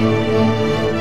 Música